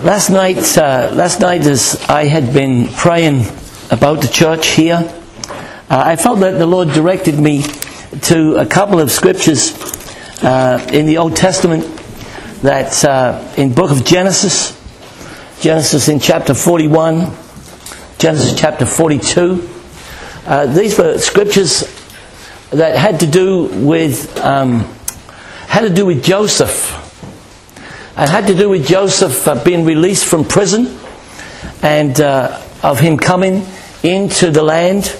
Last night, uh, last night, as I had been praying about the church here, uh, I felt that the Lord directed me to a couple of scriptures uh, in the Old Testament that uh, in book of Genesis, Genesis in chapter 41, Genesis chapter 42. Uh, these were scriptures that had to do with um, had to do with Joseph. It had to do with Joseph uh, being released from prison and uh, of him coming into the land.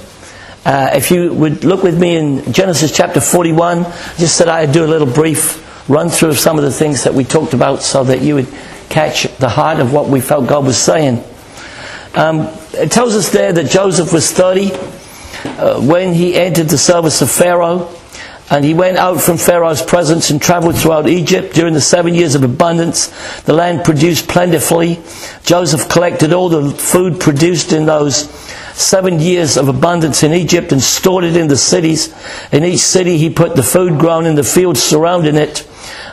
Uh, if you would look with me in Genesis chapter 41, just that I'd do a little brief run through of some of the things that we talked about so that you would catch the heart of what we felt God was saying. Um, it tells us there that Joseph was 30 uh, when he entered the service of Pharaoh. And he went out from Pharaoh's presence and traveled throughout Egypt during the seven years of abundance. The land produced plentifully. Joseph collected all the food produced in those seven years of abundance in Egypt and stored it in the cities. In each city he put the food grown in the fields surrounding it.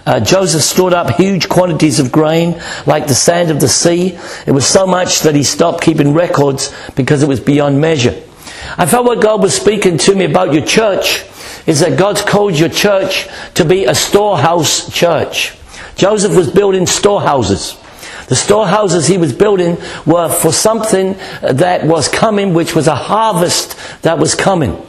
Uh, Joseph stored up huge quantities of grain, like the sand of the sea. It was so much that he stopped keeping records because it was beyond measure. I felt what God was speaking to me about your church is that God's called your church to be a storehouse church. Joseph was building storehouses. The storehouses he was building were for something that was coming, which was a harvest that was coming.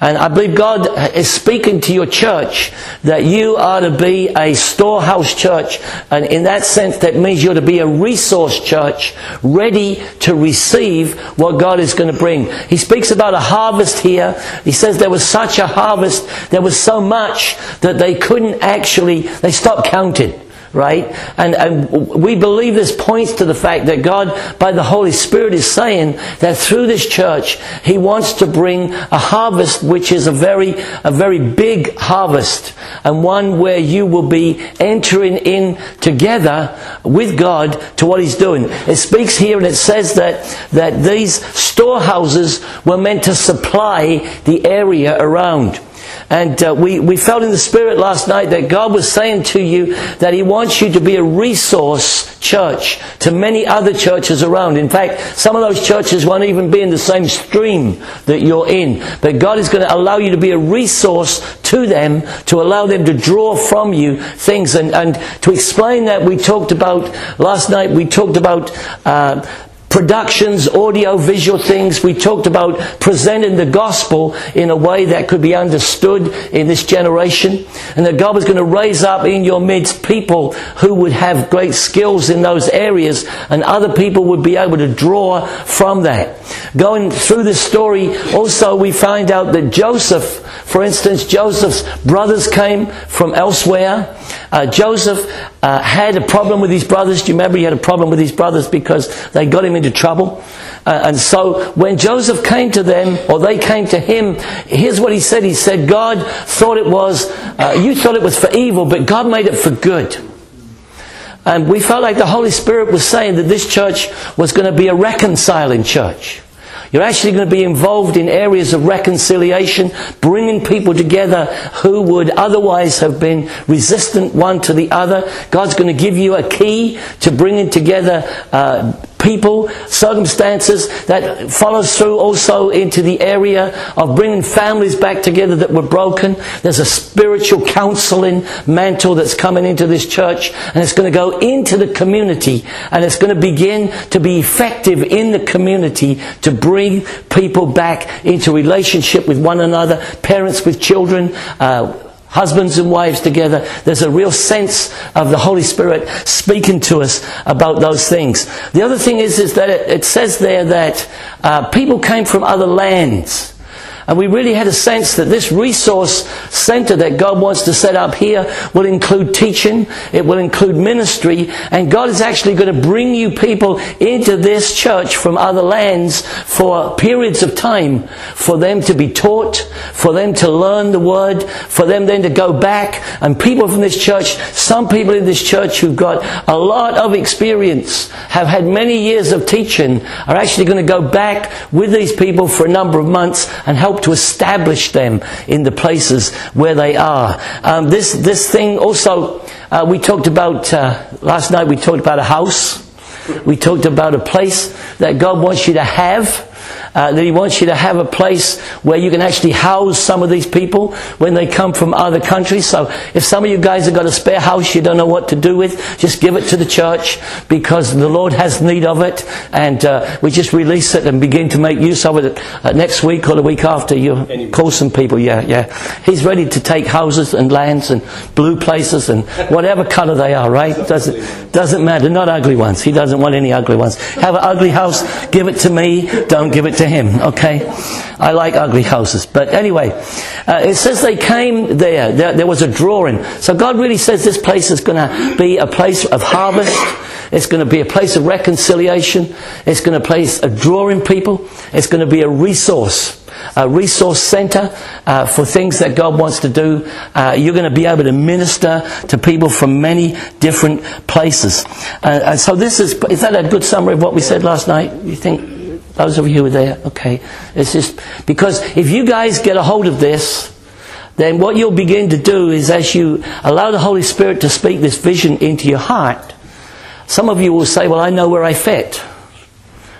And I believe God is speaking to your church that you are to be a storehouse church. And in that sense, that means you're to be a resource church ready to receive what God is going to bring. He speaks about a harvest here. He says there was such a harvest, there was so much that they couldn't actually, they stopped counting right? And, and we believe this points to the fact that God, by the Holy Spirit, is saying that through this church, He wants to bring a harvest which is a very, a very big harvest and one where you will be entering in together with God to what He's doing. It speaks here and it says that, that these storehouses were meant to supply the area around. And uh, we, we felt in the Spirit last night that God was saying to you that He wants you to be a resource church to many other churches around. In fact, some of those churches won't even be in the same stream that you're in. But God is going to allow you to be a resource to them to allow them to draw from you things. And, and to explain that, we talked about, last night, we talked about uh, productions, audio, visual things. We talked about presenting the gospel in a way that could be understood in this generation. And that God was going to raise up in your midst people who would have great skills in those areas and other people would be able to draw from that. Going through this story, also we find out that Joseph, for instance, Joseph's brothers came from elsewhere. Uh, Joseph uh, had a problem with his brothers. Do you remember he had a problem with his brothers because they got him into trouble? Uh, and so when Joseph came to them, or they came to him, here's what he said. He said, God thought it was, uh, you thought it was for evil, but God made it for good. And we felt like the Holy Spirit was saying that this church was going to be a reconciling church. You're actually going to be involved in areas of reconciliation, bringing people together who would otherwise have been resistant one to the other. God's going to give you a key to bringing together uh, people, circumstances that follows through also into the area of bringing families back together that were broken. There's a spiritual counseling mantle that's coming into this church and it's going to go into the community and it's going to begin to be effective in the community to bring people back into relationship with one another, parents with children, uh, husbands and wives together. There's a real sense of the Holy Spirit speaking to us about those things. The other thing is, is that it, it says there that uh, people came from other lands. And we really had a sense that this resource center that God wants to set up here will include teaching, it will include ministry, and God is actually going to bring you people into this church from other lands for periods of time for them to be taught, for them to learn the word, for them then to go back. And people from this church, some people in this church who've got a lot of experience, have had many years of teaching, are actually going to go back with these people for a number of months and help to establish them in the places where they are. Um, this, this thing also, uh, we talked about, uh, last night we talked about a house. We talked about a place that God wants you to have. Uh, that he wants you to have a place where you can actually house some of these people when they come from other countries. So if some of you guys have got a spare house you don't know what to do with, just give it to the church because the Lord has need of it, and uh, we just release it and begin to make use of it uh, next week or the week after. You call some people, yeah, yeah. He's ready to take houses and lands and blue places and whatever colour they are, right? Doesn't doesn't matter. Not ugly ones. He doesn't want any ugly ones. Have an ugly house, give it to me. Don't give it to him, okay? I like ugly houses. But anyway, uh, it says they came there. there. There was a drawing. So God really says this place is going to be a place of harvest. It's going to be a place of reconciliation. It's going to place a drawing people. It's going to be a resource a resource center uh, for things that God wants to do. Uh, you're going to be able to minister to people from many different places. Uh, so this is, is that a good summary of what we said last night? You think those of you who were there? Okay. It's just, because if you guys get a hold of this, then what you'll begin to do is as you allow the Holy Spirit to speak this vision into your heart, some of you will say, well, I know where I fit.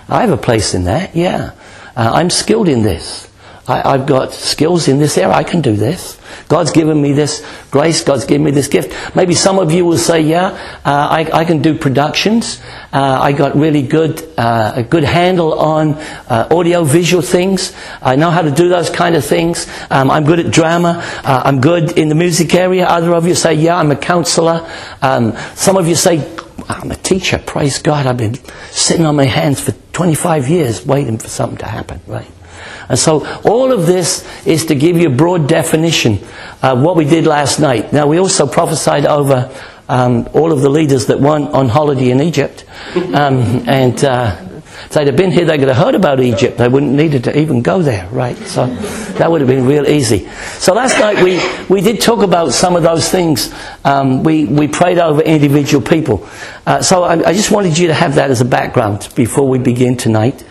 I have a place in that, yeah. Uh, I'm skilled in this. I, have got skills in this area. I can do this. God's given me this grace. God's given me this gift. Maybe some of you will say, "Yeah, uh, I, I, can do productions. Uh, I got really good uh, a good handle on uh, audio visual things. I know how to do those kind of things. Um, I'm good at drama. Uh, I'm good in the music area." Other of you say, "Yeah, I'm a counselor." Um, some of you say, I'm a teacher. Praise God. I've been sitting on my hands for 25 years waiting for something to happen, right? And so all of this is to give you a broad definition of what we did last night. Now we also prophesied over um, all of the leaders that went on holiday in Egypt. Um, and uh, if they'd have been here, they could have heard about Egypt. They wouldn't needed to even go there, right? So that would have been real easy. So last night we, we did talk about some of those things. Um, we, we prayed over individual people. Uh, so I, I just wanted you to have that as a background before we begin tonight.